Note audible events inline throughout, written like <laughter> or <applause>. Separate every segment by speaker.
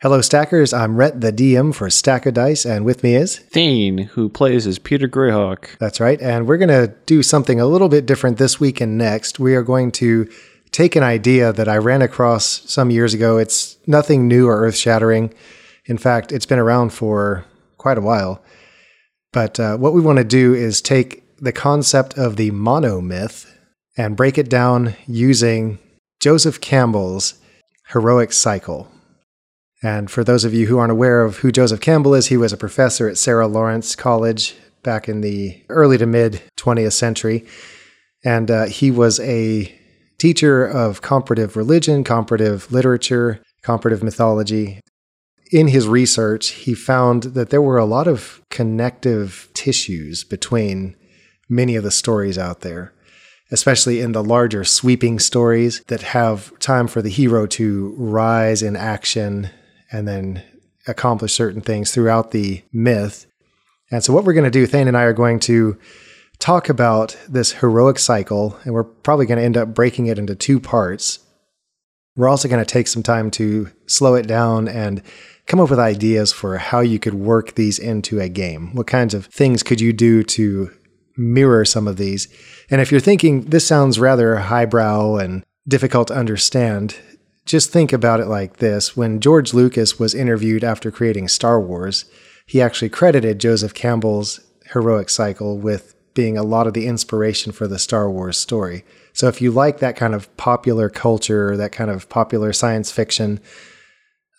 Speaker 1: Hello, Stackers. I'm Rhett, the DM for Stack of Dice, and with me is
Speaker 2: Thane, who plays as Peter Greyhawk.
Speaker 1: That's right. And we're going to do something a little bit different this week and next. We are going to take an idea that I ran across some years ago. It's nothing new or earth shattering. In fact, it's been around for quite a while. But uh, what we want to do is take the concept of the monomyth and break it down using Joseph Campbell's heroic cycle. And for those of you who aren't aware of who Joseph Campbell is, he was a professor at Sarah Lawrence College back in the early to mid 20th century. And uh, he was a teacher of comparative religion, comparative literature, comparative mythology. In his research, he found that there were a lot of connective tissues between many of the stories out there, especially in the larger sweeping stories that have time for the hero to rise in action and then accomplish certain things throughout the myth. And so, what we're going to do, Thane and I are going to talk about this heroic cycle, and we're probably going to end up breaking it into two parts. We're also going to take some time to slow it down and come up with ideas for how you could work these into a game. What kinds of things could you do to mirror some of these? And if you're thinking this sounds rather highbrow and difficult to understand, just think about it like this when George Lucas was interviewed after creating Star Wars, he actually credited Joseph Campbell's heroic cycle with being a lot of the inspiration for the Star Wars story. So if you like that kind of popular culture, that kind of popular science fiction,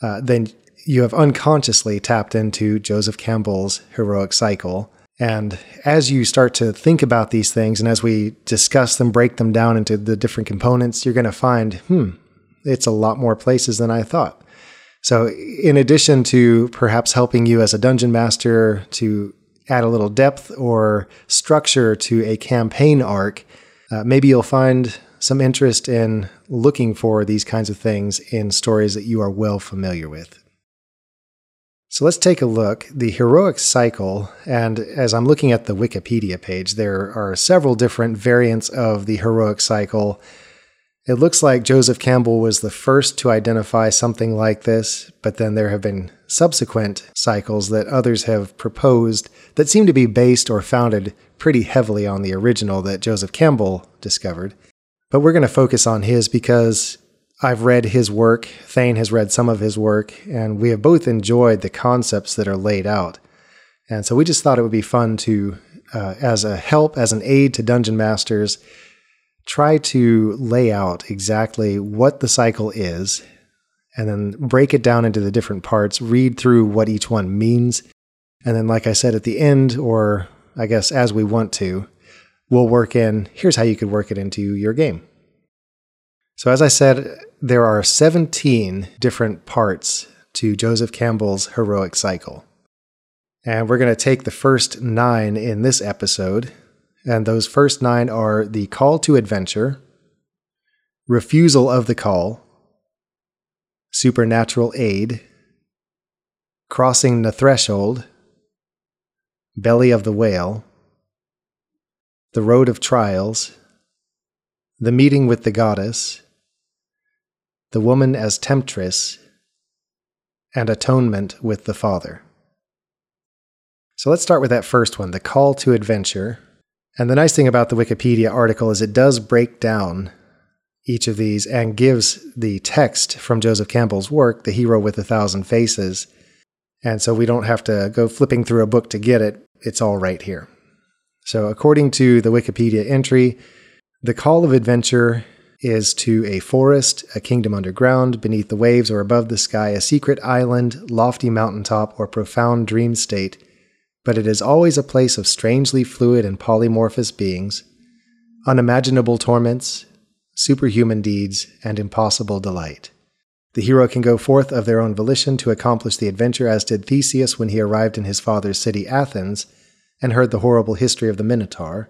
Speaker 1: uh, then you have unconsciously tapped into Joseph Campbell's heroic cycle. And as you start to think about these things, and as we discuss them, break them down into the different components, you're going to find, hmm, it's a lot more places than I thought. So, in addition to perhaps helping you as a dungeon master to add a little depth or structure to a campaign arc, uh, maybe you'll find some interest in looking for these kinds of things in stories that you are well familiar with. So let's take a look. The heroic cycle, and as I'm looking at the Wikipedia page, there are several different variants of the heroic cycle it looks like Joseph Campbell was the first to identify something like this, but then there have been subsequent cycles that others have proposed that seem to be based or founded pretty heavily on the original that Joseph Campbell discovered. But we're going to focus on his because I've read his work, Thane has read some of his work, and we have both enjoyed the concepts that are laid out. And so we just thought it would be fun to, uh, as a help, as an aid to dungeon masters, try to lay out exactly what the cycle is and then break it down into the different parts, read through what each one means. And then, like I said, at the end, or I guess as we want to, we'll work in here's how you could work it into your game. So, as I said, there are 17 different parts to Joseph Campbell's heroic cycle. And we're going to take the first nine in this episode and those first nine are the call to adventure, refusal of the call, supernatural aid, crossing the threshold, belly of the whale, the road of trials, the meeting with the goddess, the woman as temptress, and atonement with the Father. So let's start with that first one the call to adventure. And the nice thing about the Wikipedia article is it does break down each of these and gives the text from Joseph Campbell's work, The Hero with a Thousand Faces. And so we don't have to go flipping through a book to get it, it's all right here. So, according to the Wikipedia entry, the call of adventure is to a forest, a kingdom underground, beneath the waves or above the sky, a secret island, lofty mountaintop, or profound dream state but it is always a place of strangely fluid and polymorphous beings, unimaginable torments, superhuman deeds, and impossible delight. The hero can go forth of their own volition to accomplish the adventure, as did Theseus when he arrived in his father's city, Athens, and heard the horrible history of the Minotaur.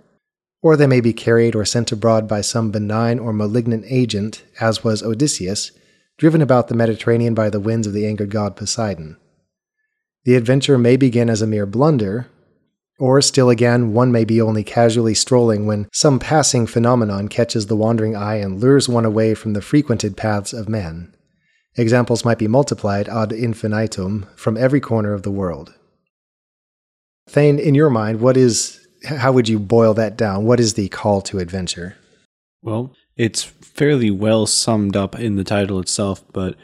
Speaker 1: Or they may be carried or sent abroad by some benign or malignant agent, as was Odysseus, driven about the Mediterranean by the winds of the angered god Poseidon. The adventure may begin as a mere blunder, or still again, one may be only casually strolling when some passing phenomenon catches the wandering eye and lures one away from the frequented paths of men. Examples might be multiplied ad infinitum from every corner of the world. Thane, in your mind, what is how would you boil that down? What is the call to adventure?
Speaker 2: Well, it's fairly well summed up in the title itself, but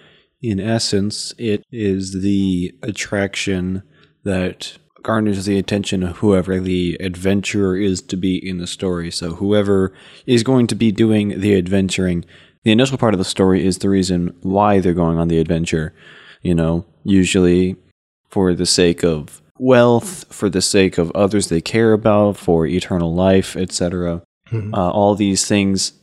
Speaker 2: in essence, it is the attraction that garners the attention of whoever the adventurer is to be in the story. So, whoever is going to be doing the adventuring, the initial part of the story is the reason why they're going on the adventure. You know, usually for the sake of wealth, for the sake of others they care about, for eternal life, etc. Uh, all these things.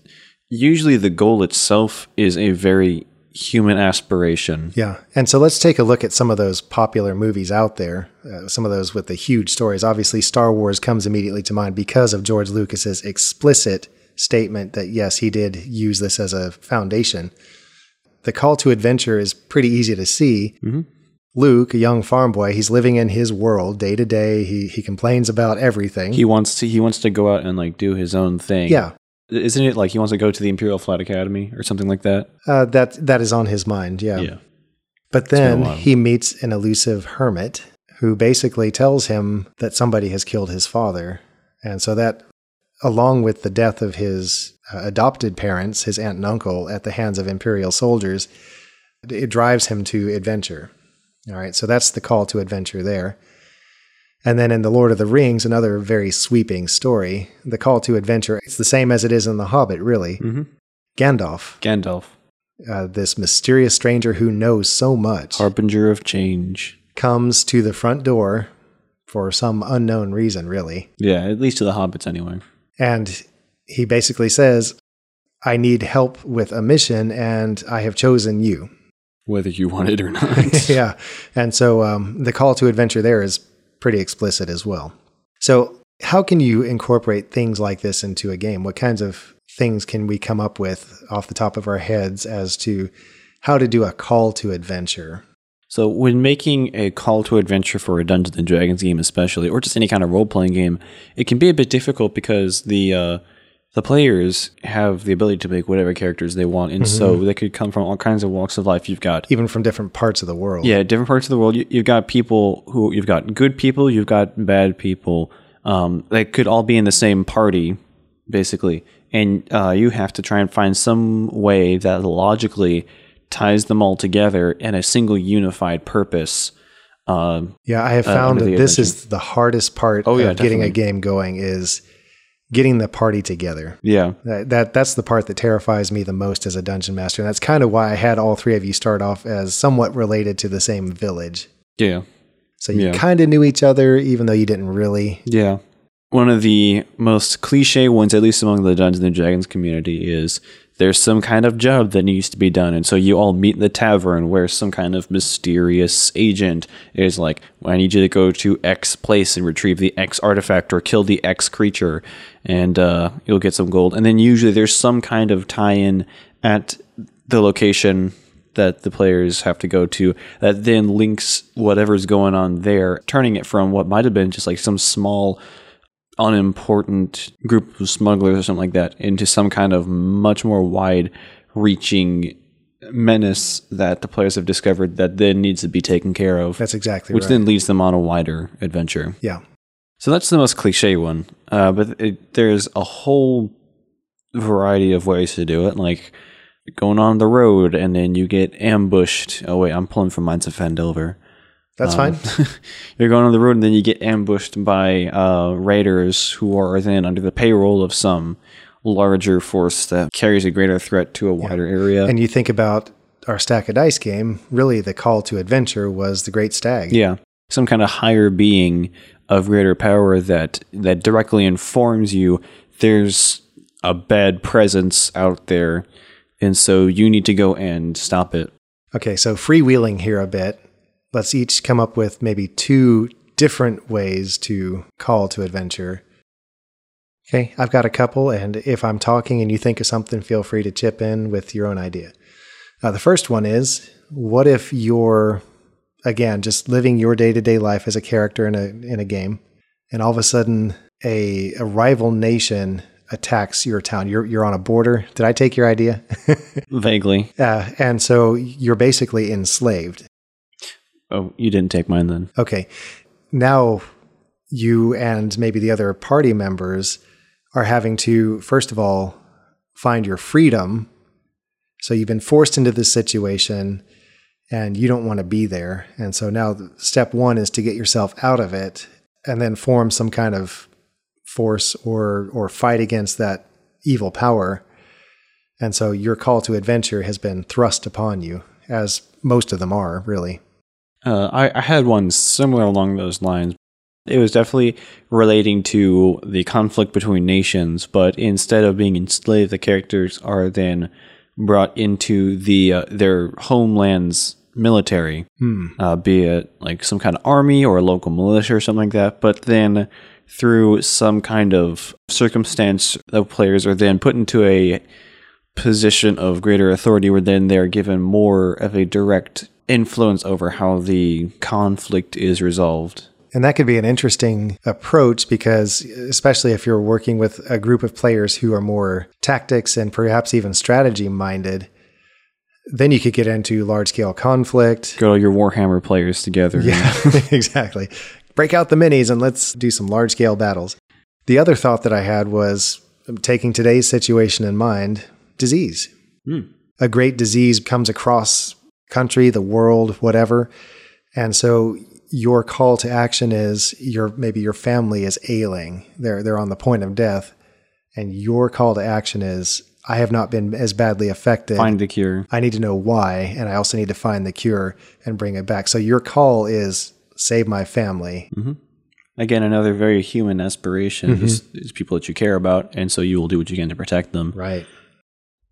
Speaker 2: Usually, the goal itself is a very human aspiration.
Speaker 1: Yeah. And so let's take a look at some of those popular movies out there, uh, some of those with the huge stories. Obviously, Star Wars comes immediately to mind because of George Lucas's explicit statement that, yes, he did use this as a foundation. The call to adventure is pretty easy to see. Luke, a young farm boy, he's living in his world day to day. He he complains about everything.
Speaker 2: He wants to he wants to go out and like do his own thing.
Speaker 1: yeah,
Speaker 2: Isn't it like he wants to go to the Imperial Flight Academy or something like that?
Speaker 1: uh, that that is on his mind. Yeah. But then he meets an elusive hermit who basically tells him that somebody has killed his father. And so that, along with the death of his uh, adopted parents, his aunt and uncle, at the hands of imperial soldiers, it drives him to adventure. All right. So that's the call to adventure there. And then in The Lord of the Rings, another very sweeping story, the call to adventure, it's the same as it is in The Hobbit, really.
Speaker 2: Mhm.
Speaker 1: Gandalf,
Speaker 2: Gandalf,
Speaker 1: uh, this mysterious stranger who knows so much,
Speaker 2: harbinger of change.
Speaker 1: comes to the front door for some unknown reason, really.
Speaker 2: Yeah, at least to the hobbits anyway.
Speaker 1: And he basically says, I need help with a mission and I have chosen you.
Speaker 2: Whether you want it or not. <laughs>
Speaker 1: yeah. And so um, the call to adventure there is pretty explicit as well. So, how can you incorporate things like this into a game? What kinds of things can we come up with off the top of our heads as to how to do a call to adventure?
Speaker 2: So when making a call to adventure for a Dungeons and Dragons game, especially, or just any kind of role playing game, it can be a bit difficult because the uh, the players have the ability to make whatever characters they want, and so they could come from all kinds of walks of life. You've got
Speaker 1: Even from different parts of the world.
Speaker 2: yeah, different parts of the world. You, you've got people who you've got good people, you've got bad people. Um, they could all be in the same party, basically, and uh, you have to try and find some way that logically ties them all together in a single unified purpose. Um,
Speaker 1: Yeah, I have
Speaker 2: uh,
Speaker 1: found
Speaker 2: under
Speaker 1: that this is the hardest part
Speaker 2: Oh,
Speaker 1: of
Speaker 2: yeah,
Speaker 1: getting a game going is getting the party together.
Speaker 2: yeah,
Speaker 1: That, that that's the part that terrifies me the most as a dungeon master, and that's kind of why I had all three of you start off as somewhat related to the same village.
Speaker 2: yeah,
Speaker 1: So you
Speaker 2: Yeah.
Speaker 1: kind of knew each other, even though you didn't really.
Speaker 2: yeah. One of the most cliche ones, at least among the Dungeons and Dragons community, is there's some kind of job that needs to be done, and so you all meet in the tavern where some kind of mysterious agent is like, "I need you to go to X place and retrieve the X artifact or kill the X creature, and uh, you'll get some gold." And then usually there's some kind of tie-in at the location that the players have to go to that then links whatever's going on there, turning it from what might have been just like some small, unimportant group of smugglers or something like that into some kind of much more wide reaching menace that the players have discovered that then needs to be taken care of,
Speaker 1: That's exactly
Speaker 2: which
Speaker 1: right.
Speaker 2: then leads them on a wider adventure.
Speaker 1: yeah,
Speaker 2: So that's the most cliche one. Uh, but it, there's a whole variety of ways to do it, like going on the road and then you get ambushed. Oh wait, I'm pulling from Mines of Phandelver.
Speaker 1: That's
Speaker 2: Um,
Speaker 1: fine. <laughs>
Speaker 2: You're going on the road and then you get ambushed by uh, raiders who are then under the payroll of some larger force that carries a greater threat to a wider area.
Speaker 1: And you think about our stack of dice game. Really, the call to adventure was the Great Stag.
Speaker 2: Yeah, some kind of higher being of greater power that that directly informs you there's a bad presence out there, and so you need to go and stop it.
Speaker 1: Okay, so freewheeling here a bit. Let's each come up with maybe two different ways to call to adventure. Okay, I've got a couple, and if I'm talking and you think of something, feel free to chip in with your own idea. Uh, the first one is what if you're, again, just living your day to day life as a character in a, in a game, and all of a sudden a, a rival nation attacks your town. You're you're on a border. Did I take your idea? <laughs>
Speaker 2: Vaguely.
Speaker 1: uh, and so you're basically enslaved.
Speaker 2: Oh, you didn't take mine then.
Speaker 1: Okay. Now you and maybe the other party members are having to, first of all, find your freedom. So you've been forced into this situation and you don't want to be there. And so now step one is to get yourself out of it and then form some kind of force or or fight against that evil power. And so your call to adventure has been thrust upon you, as most of them are, really.
Speaker 2: Uh, I, I had one similar along those lines. It was definitely relating to the conflict between nations, but instead of being enslaved, the characters are then brought into the uh, their homeland's military, uh, be it like some kind of army or a local militia or something like that. But then through some kind of circumstance, the players are then put into a position of greater authority where then they're given more of a direct influence over how the conflict is resolved.
Speaker 1: And that could be an interesting approach because, especially if you're working with a group of players who are more tactics and perhaps even strategy minded, then you could get into large scale conflict.
Speaker 2: Get all your Warhammer players together.
Speaker 1: Yeah, <laughs> exactly. Break out the minis and let's do some large scale battles. The other thought that I had was um, taking today's situation in mind disease. Hmm. A great disease comes across country, the world, whatever. And so your call to action is your maybe your family is ailing. They're they're on the point of death. And your call to action is I have not been as badly affected.
Speaker 2: Find the cure.
Speaker 1: I need to know why, and I also need to find the cure and bring it back. So your call is save my family. Mm-hmm.
Speaker 2: Again, another very human aspiration mm-hmm. is, is people that you care about, and so you will do what you can to protect them.
Speaker 1: Right.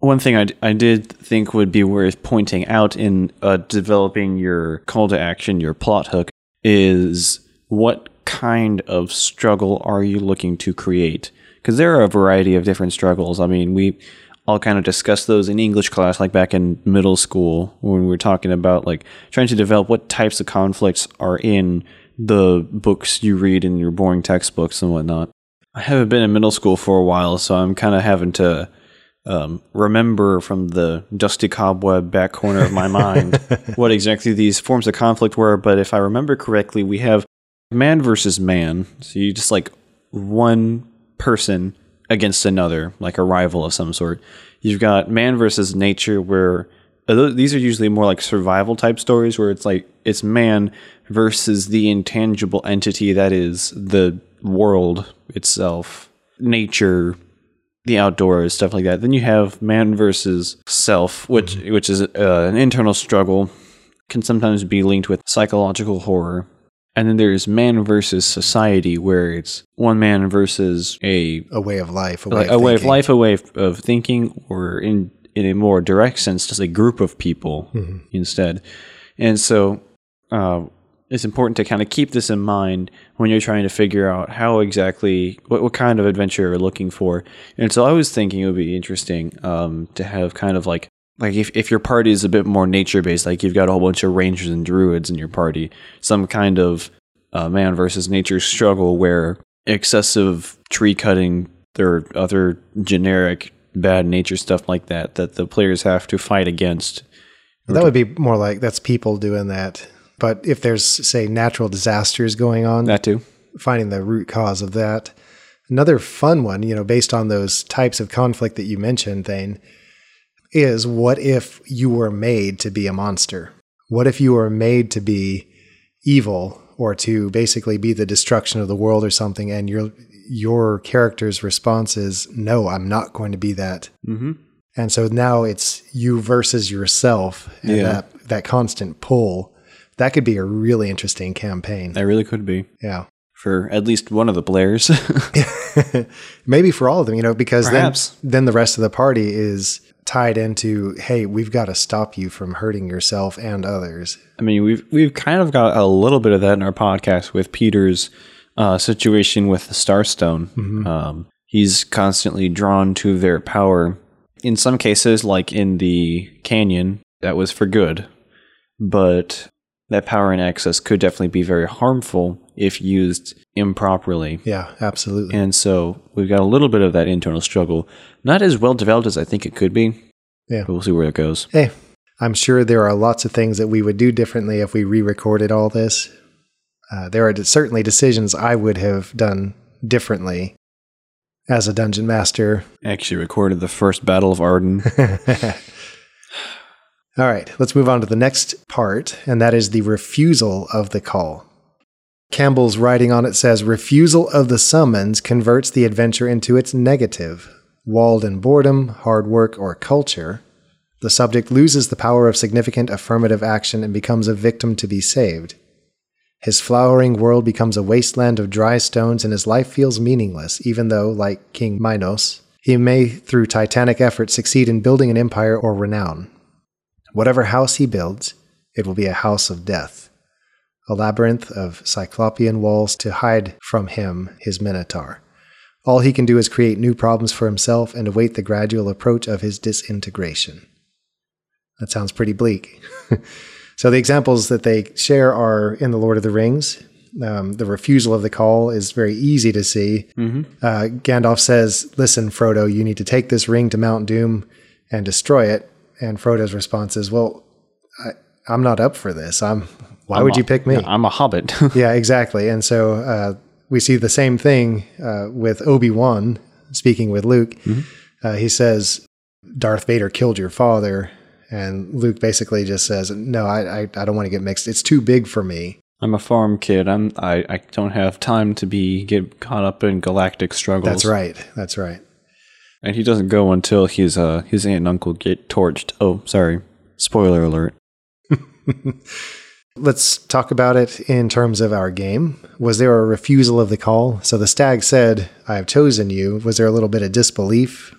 Speaker 2: One thing I, d- I did think would be worth pointing out in uh, developing your call to action, your plot hook, is what kind of struggle are you looking to create? Because there are a variety of different struggles. I mean, we all kind of discussed those in English class, like back in middle school when we were talking about like trying to develop what types of conflicts are in the books you read in your boring textbooks and whatnot. I haven't been in middle school for a while, so I'm kind of having to um, remember from the dusty cobweb back corner of my <laughs> mind what exactly these forms of conflict were. But if I remember correctly, we have man versus man. So you just like one person against another, like a rival of some sort. You've got man versus nature, where these are usually more like survival type stories, where it's like it's man versus the intangible entity that is the world itself, nature, the outdoors, stuff like that. Then you have man versus self, which which is uh, an internal struggle, can sometimes be linked with psychological horror. And then there's man versus society, where it's one man versus a
Speaker 1: A way of life. A way,
Speaker 2: like
Speaker 1: of,
Speaker 2: a way of
Speaker 1: thinking.
Speaker 2: life, a way of, of thinking, or in in a more direct sense, just a group of people
Speaker 1: Mm-hmm.
Speaker 2: instead. And so, uh, it's important to kind of keep this in mind when you're trying to figure out how exactly what, what kind of adventure you're looking for. And so, I was thinking it would be interesting um, to have kind of like like if, if your party is a bit more nature based, like you've got a whole bunch of rangers and druids in your party, some kind of uh, man versus nature struggle where excessive tree cutting, or other generic bad nature stuff like that that the players have to fight against.
Speaker 1: That would be more like that's people doing that. But if there's, say, natural disasters going on,
Speaker 2: That too.
Speaker 1: finding the root cause of that. Another fun one, you know, based on those types of conflict that you mentioned, Thane, is what if you were made to be a monster? What if you were made to be evil or to basically be the destruction of the world or something and your your character's response is no, I'm not going to be that.
Speaker 2: Mm-hmm.
Speaker 1: And so now it's you versus yourself and
Speaker 2: Yeah.
Speaker 1: that that constant pull. That could be a really interesting campaign.
Speaker 2: That really could be
Speaker 1: Yeah.
Speaker 2: for at least one of the players. <laughs> <laughs>
Speaker 1: Maybe for all of them, you know, because
Speaker 2: Perhaps.
Speaker 1: then then the rest of the party is tied into, hey, we've got to stop you from hurting yourself and others.
Speaker 2: I mean, we've we've kind of got a little bit of that in our podcast with Peter's uh, situation with the Starstone. Um, he's constantly drawn to their power. In some cases, like in the canyon, that was for good, but that power and access could definitely be very harmful if used improperly.
Speaker 1: Yeah, absolutely.
Speaker 2: And so we've got a little bit of that internal struggle. Not as well developed as I think it could be.
Speaker 1: Yeah.
Speaker 2: But we'll see where it goes.
Speaker 1: Hey, I'm sure there are lots of things that we would do differently if we re recorded all this. Uh, there are certainly decisions I would have done differently as a dungeon master.
Speaker 2: Actually recorded the first Battle of Arden. <laughs>
Speaker 1: All right, let's move on to the next part, and that is the refusal of the call. Campbell's writing on it says refusal of the summons converts the adventure into its negative. Walled in boredom, hard work, or culture, the subject loses the power of significant affirmative action and becomes a victim to be saved. His flowering world becomes a wasteland of dry stones, and his life feels meaningless, even though, like King Minos, he may, through titanic effort, succeed in building an empire or renown. Whatever house he builds, it will be a house of death, a labyrinth of cyclopean walls to hide from him his minotaur. All he can do is create new problems for himself and await the gradual approach of his disintegration. That sounds pretty bleak. <laughs> so, the examples that they share are in The Lord of the Rings. Um, the refusal of the call is very easy to see.
Speaker 2: Mm-hmm.
Speaker 1: Uh, Gandalf says, Listen, Frodo, you need to take this ring to Mount Doom and destroy it. And Frodo's response is, "Well, I, I'm not up for this. I'm. Why
Speaker 2: I'm
Speaker 1: would
Speaker 2: a-
Speaker 1: you pick me?
Speaker 2: Yeah, I'm a hobbit. <laughs>
Speaker 1: yeah, exactly. And so uh, we see the same thing uh, with Obi Wan speaking with Luke. Uh, he says, "Darth Vader killed your father," and Luke basically just says, "No, I, I, I don't want to get mixed. It's too big for me."
Speaker 2: I'm a farm kid. I'm I, I don't have time to be get caught up in galactic struggles.
Speaker 1: That's right. That's right.
Speaker 2: And he doesn't go until his uh his aunt and uncle get torched. Oh, sorry. Spoiler alert. <laughs>
Speaker 1: Let's talk about it in terms of our game. Was there a refusal of the call? So the stag said, I have chosen you. Was there a little bit of disbelief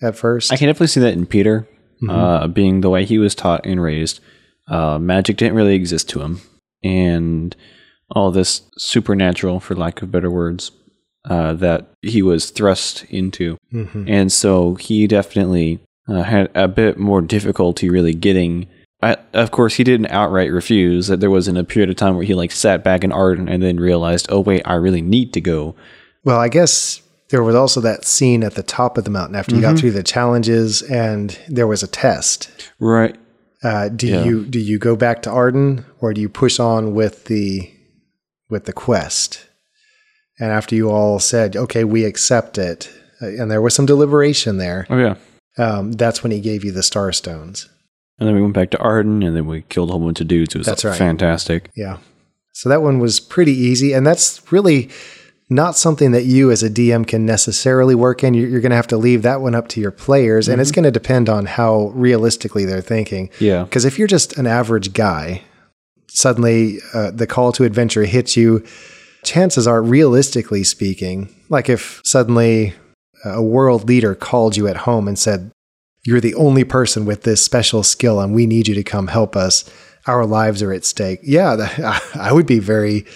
Speaker 1: at first?
Speaker 2: I can definitely see that in Peter, uh, being the way he was taught and raised. Uh, magic didn't really exist to him, and all this supernatural, for lack of better words, uh, that he was thrust into,
Speaker 1: Mhm.
Speaker 2: and so he definitely uh, had a bit more difficulty really getting. I, of course, he didn't outright refuse. That there wasn't a period of time where he like sat back in Arden and then realized, oh wait, I really need to go.
Speaker 1: Well, I guess there was also that scene at the top of the mountain after you got through the challenges and there was a test.
Speaker 2: Right.
Speaker 1: Uh, do
Speaker 2: Yeah.
Speaker 1: you do you go back to Arden or do you push on with the with the quest? And after you all said, "Okay, we accept it," uh, and there was some deliberation there,
Speaker 2: Oh yeah.
Speaker 1: um, that's when he gave you the star stones.
Speaker 2: And then we went back to Arden, and then we killed a whole bunch of dudes. It was
Speaker 1: That's right.
Speaker 2: fantastic.
Speaker 1: Yeah. So that one was pretty easy. And that's really not something that you as a DM can necessarily work in. You're, you're going to have to leave that one up to your players. And it's going to depend on how realistically they're thinking.
Speaker 2: Yeah.
Speaker 1: Because if you're just an average guy, suddenly uh, the call to adventure hits you, chances are, realistically speaking, like if suddenly a world leader called you at home and said, You're the only person with this special skill and we need you to come help us. Our lives are at stake. Yeah, <laughs> I would be very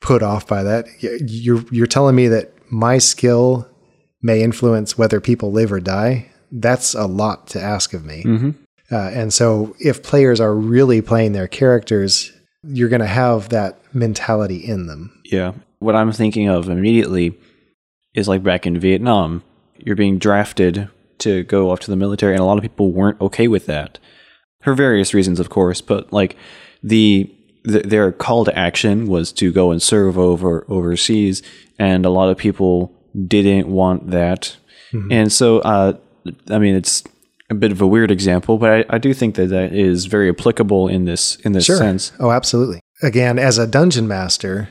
Speaker 1: put off by that. You're, you're telling me that my skill may influence whether people live or die. That's a lot to ask of me.
Speaker 2: Mm-hmm.
Speaker 1: Uh, and so, if players are really playing their characters, you're going to have that mentality in them.
Speaker 2: Yeah. What I'm thinking of immediately is like back in Vietnam, you're being drafted to go off to the military, and a lot of people weren't okay with that for various reasons, of course. But like the, the their call to action was to go and serve over overseas, and a lot of people didn't want that. And so, uh, I mean, it's a bit of a weird example, but I, I do think that that is very applicable in this in this sense.
Speaker 1: Oh, absolutely. Again, as a dungeon master,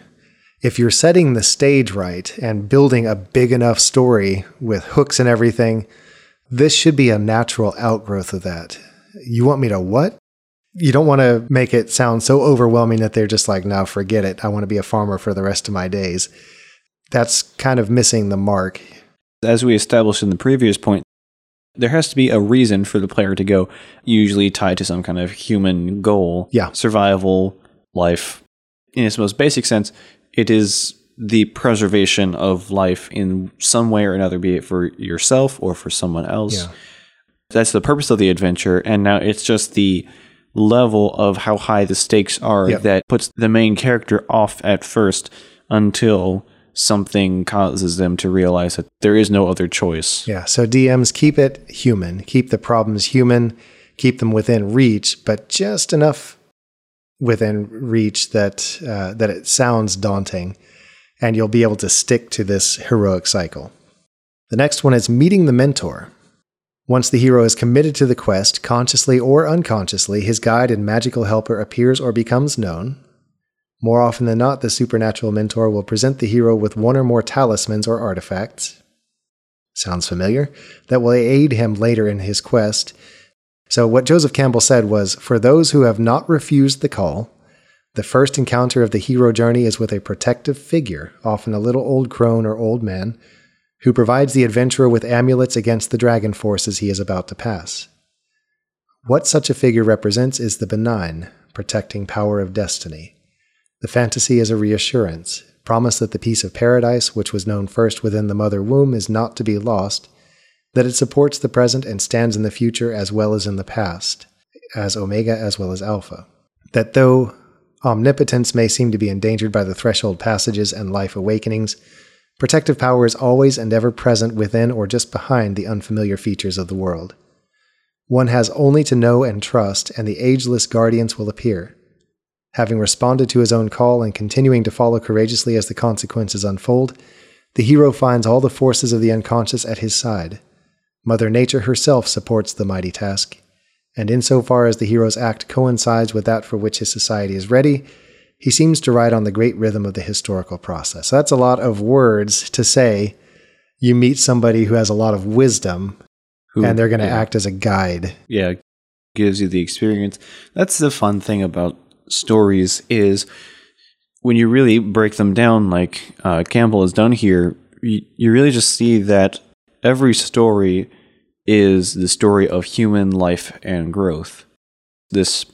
Speaker 1: if you're setting the stage right and building a big enough story with hooks and everything, this should be a natural outgrowth of that. You want me to what? You don't want to make it sound so overwhelming that they're just like, no, forget it. I want to be a farmer for the rest of my days. That's kind of missing the mark.
Speaker 2: as we established in the previous point, there has to be a reason for the player to go, usually tied to some kind of human goal.
Speaker 1: Yeah.
Speaker 2: Survival, life. In its most basic sense, it is the preservation of life in some way or another, be it for yourself or for someone else.
Speaker 1: Yeah.
Speaker 2: That's the purpose of the adventure. And now it's just the level of how high the stakes are
Speaker 1: Yep.
Speaker 2: that puts the main character off at first until something causes them to realize that there is no other choice.
Speaker 1: Yeah. So DMs keep it human, keep the problems human, keep them within reach, but just enough within reach that uh, that it sounds daunting, and you'll be able to stick to this heroic cycle. The next one is meeting the mentor. Once the hero is committed to the quest, consciously or unconsciously, his guide and magical helper appears or becomes known. More often than not, the supernatural mentor will present the hero with one or more talismans or artifacts. Sounds familiar? That will aid him later in his quest. So, what Joseph Campbell said was For those who have not refused the call, the first encounter of the hero journey is with a protective figure, often a little old crone or old man, who provides the adventurer with amulets against the dragon forces he is about to pass. What such a figure represents is the benign, protecting power of destiny. The fantasy is a reassurance, promise that the peace of paradise, which was known first within the mother womb, is not to be lost, that it supports the present and stands in the future as well as in the past, as Omega as well as Alpha. That though omnipotence may seem to be endangered by the threshold passages and life awakenings, Protective power is always and ever present within or just behind the unfamiliar features of the world. One has only to know and trust, and the ageless guardians will appear. Having responded to his own call and continuing to follow courageously as the consequences unfold, the hero finds all the forces of the unconscious at his side. Mother Nature herself supports the mighty task, and insofar as the hero's act coincides with that for which his society is ready, he seems to ride on the great rhythm of the historical process. So that's a lot of words to say. You meet somebody who has a lot of wisdom,
Speaker 2: Who-
Speaker 1: and they're going to
Speaker 2: yeah.
Speaker 1: act as a guide.
Speaker 2: yeah gives you the experience that's the fun thing about stories is when you really break them down like uh, campbell has done here you, you really just see that every story is the story of human life and growth. This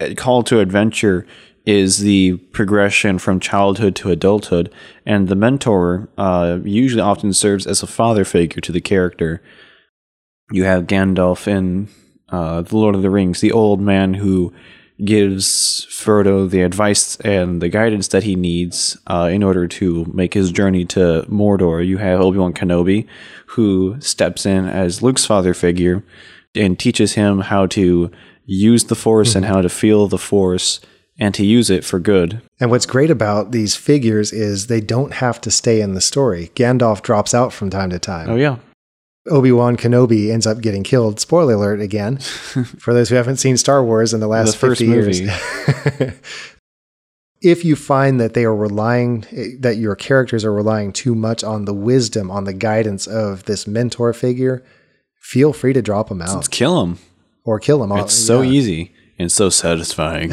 Speaker 2: uh, call to adventure is the progression from childhood to adulthood and the mentor uh, usually often serves as a father figure to the character. You have Gandalf in uh, The Lord of the Rings, the old man who gives Frodo the advice and the guidance that he needs uh, in order to make his journey to Mordor. You have Obi Wan Kenobi, who steps in as Luke's father figure and teaches him how to use the Force and how to feel the Force and to use it for good.
Speaker 1: And what's great about these figures is they don't have to stay in the story. Gandalf drops out from time to time.
Speaker 2: Oh, yeah.
Speaker 1: Obi Wan Kenobi ends up getting killed. Spoiler alert again <laughs> for those who haven't seen Star Wars in the last
Speaker 2: The
Speaker 1: 50 years. <laughs> if you find that they are relying, that your characters are relying too much on the wisdom, on the guidance of this mentor figure, feel free to drop them out
Speaker 2: Let's kill them
Speaker 1: or kill them. All.
Speaker 2: It's so easy and so satisfying.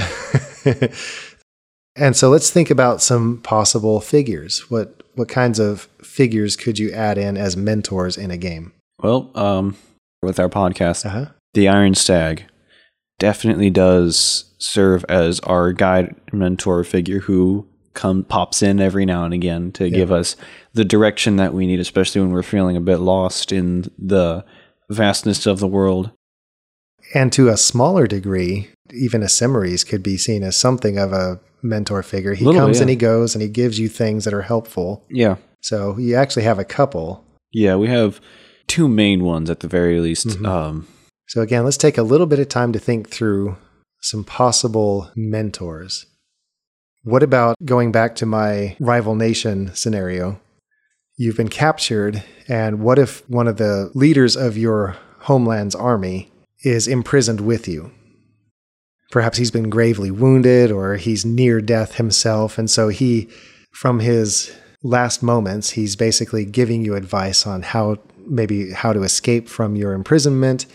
Speaker 2: <laughs>
Speaker 1: And so let's think about some possible figures. What what kinds of figures could you add in as mentors in a game?
Speaker 2: Well, um, with our podcast,
Speaker 1: Uh huh.
Speaker 2: the Iron Stag definitely does serve as our guide mentor figure who come pops in every now and again to give us the direction that we need, especially when we're feeling a bit lost in the vastness of the world.
Speaker 1: And to a smaller degree, even a could be seen as something of a mentor figure. He
Speaker 2: Little
Speaker 1: comes and he goes and he gives you things that are helpful.
Speaker 2: Yeah.
Speaker 1: So you actually have a couple.
Speaker 2: Yeah, we have two main ones at the very least. Um,
Speaker 1: So again, let's take a little bit of time to think through some possible mentors. What about going back to my rival nation scenario? You've been captured, and what if one of the leaders of your homeland's army is imprisoned with you? Perhaps he's been gravely wounded or he's near death himself, and so he, from his last moments, he's basically giving you advice on how maybe how to escape from your imprisonment,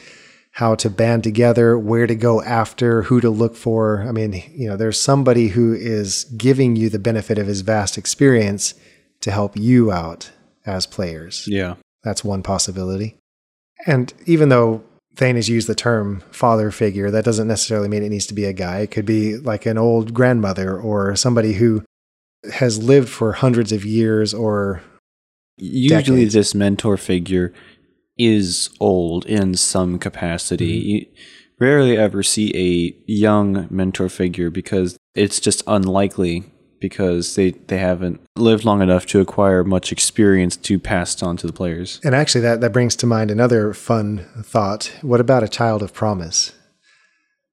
Speaker 1: how to band together, where to go after, who to look for. I mean, you know, there's somebody who is giving you the benefit of his vast experience to help you out as players.
Speaker 2: yeah.
Speaker 1: That's one possibility. And even though Thane has used the term father figure, that doesn't necessarily mean it needs to be a guy. It could be like an old grandmother or somebody who has lived for hundreds of years or
Speaker 2: Usually, this mentor figure is old in some capacity. Mm-hmm. You rarely ever see a young mentor figure because it's just unlikely because they, they haven't lived long enough to acquire much experience to pass on to the players.
Speaker 1: And actually, that, that brings to mind another fun thought. What about a child of promise?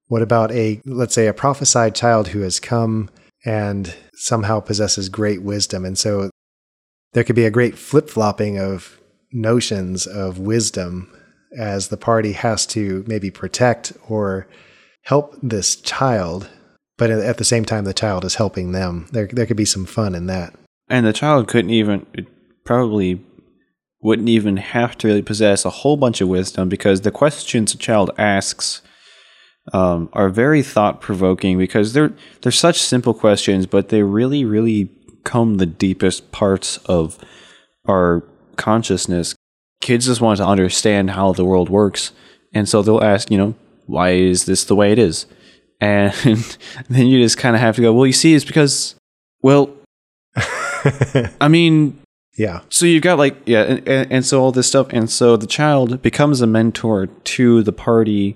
Speaker 1: What about a, let's say, a prophesied child who has come and somehow possesses great wisdom? And so there could be a great flip flopping of notions of wisdom as the party has to maybe protect or help this child but at the same time the child is helping them. There there could be some fun in that.
Speaker 2: And the child couldn't even probably wouldn't even have to really possess a whole bunch of wisdom because the questions a child asks um, are very thought provoking because they're they're such simple questions, but they really really comb the deepest parts of our consciousness. Kids just want to understand how the world works, and so they'll ask, you know, why is this the way it is? <laughs> And then you just kind of have to go, well, you see, it's because, well, <laughs> I mean,
Speaker 1: yeah.
Speaker 2: So you've got like, yeah, and, and, and, so all this stuff. And so the child becomes a mentor to the party,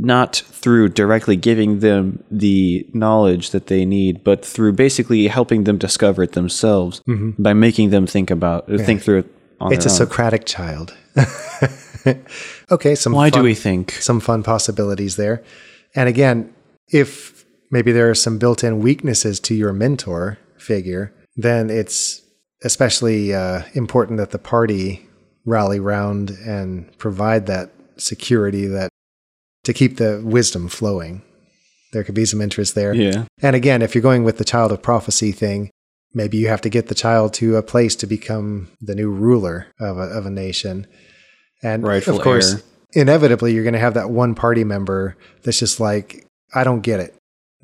Speaker 2: not through directly giving them the knowledge that they need, but through basically helping them discover it themselves mm-hmm. by making them think about, yeah. think through it.
Speaker 1: it's a
Speaker 2: own.
Speaker 1: Socratic child. <laughs> okay. Some
Speaker 2: Why
Speaker 1: fun,
Speaker 2: do we think?
Speaker 1: Some fun possibilities there. And again, if maybe there are some built in weaknesses to your mentor figure, then it's especially uh, important that the party rally round and provide that security that to keep the wisdom flowing. There could be some interest there.
Speaker 2: Yeah.
Speaker 1: And again, if you're going with the child of prophecy thing, maybe you have to get the child to a place to become the new ruler of a, of a nation. And
Speaker 2: Rightful
Speaker 1: of course,
Speaker 2: heir
Speaker 1: inevitably you're going to have that one party member that's just like, I don't get it.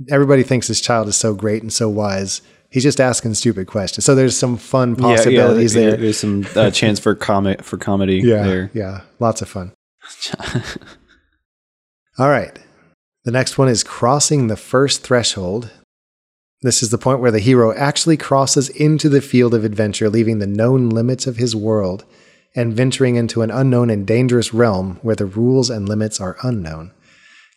Speaker 1: Everybody thinks this child is so great and so wise. He's just asking stupid questions. So there's some fun possibilities
Speaker 2: yeah, yeah,
Speaker 1: there.
Speaker 2: There's some uh, chance for comic for comedy <laughs>
Speaker 1: yeah,
Speaker 2: there.
Speaker 1: Yeah, lots of fun. <laughs> All right. The next one is crossing the first threshold. This is the point where the hero actually crosses into the field of adventure, leaving the known limits of his world and venturing into an unknown and dangerous realm where the rules and limits are unknown.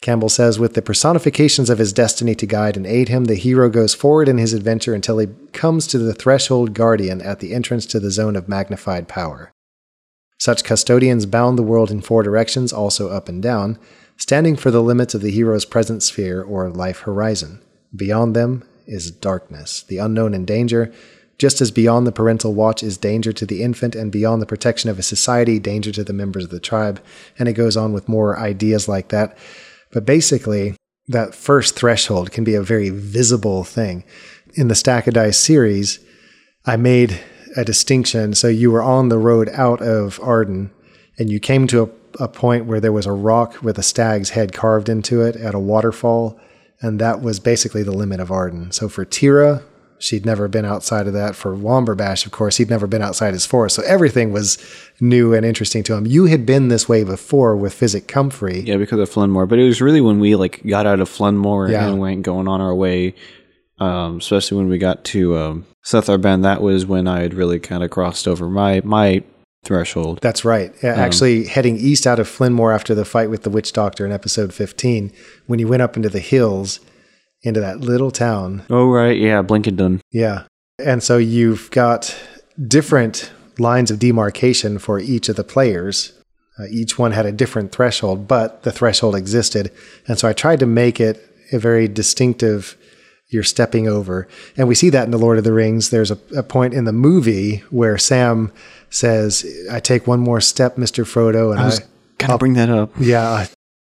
Speaker 1: Campbell says, with the personifications of his destiny to guide and aid him, the hero goes forward in his adventure until he comes to the threshold guardian at the entrance to the zone of magnified power. Such custodians bound the world in four directions, also up and down, standing for the limits of the hero's present sphere or life horizon. Beyond them is darkness, the unknown and danger, just as beyond the parental watch is danger to the infant, and beyond the protection of a society, danger to the members of the tribe. And it goes on with more ideas like that. But basically, that first threshold can be a very visible thing. In the Stack of Dice series, I made a distinction. So you were on the road out of Arden, and you came to a, a point where there was a rock with a stag's head carved into it at a waterfall. And that was basically the limit of Arden. So for Tira, She'd never been outside of that. For Womberbash, of course, he'd never been outside his forest. So everything was new and interesting to him. You had been this way before with Physic Comfrey.
Speaker 2: Yeah, because of Flenmore. But it was really when we like got out of Flenmore yeah. and went going on our way, um, especially when we got to um, Sethar Ben, that was when I had really kind of crossed over my my threshold.
Speaker 1: That's right. Um, Actually, heading east out of Flenmore after the fight with the witch doctor in episode 15, when you went up into the hills, into that little town.
Speaker 2: Oh, right. Yeah. Blinkenden.
Speaker 1: Yeah. And so you've got different lines of demarcation for each of the players. Uh, each one had a different threshold, but the threshold existed. And so I tried to make it a very distinctive, you're stepping over. And we see that in The Lord of the Rings. There's a, a point in the movie where Sam says, I take one more step, Mr. Frodo.
Speaker 2: And I was going to bring that up.
Speaker 1: Yeah.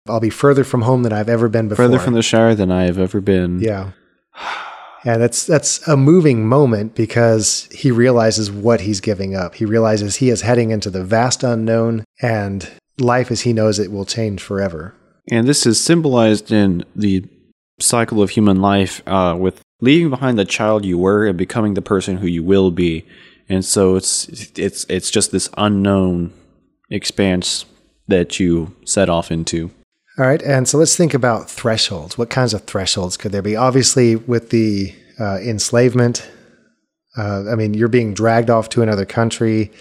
Speaker 1: I'll be further from home than I've ever been before.
Speaker 2: Further from the Shire than I have ever been.
Speaker 1: Yeah. Yeah, that's that's a moving moment because he realizes what he's giving up. He realizes he is heading into the vast unknown and life as he knows it will change forever.
Speaker 2: And this is symbolized in the cycle of human life uh, with leaving behind the child you were and becoming the person who you will be. And so it's it's it's just this unknown expanse that you set off into.
Speaker 1: All right. And so let's think about thresholds. What kinds of thresholds could there be? Obviously, with the uh, enslavement, uh, I mean, you're being dragged off to another country.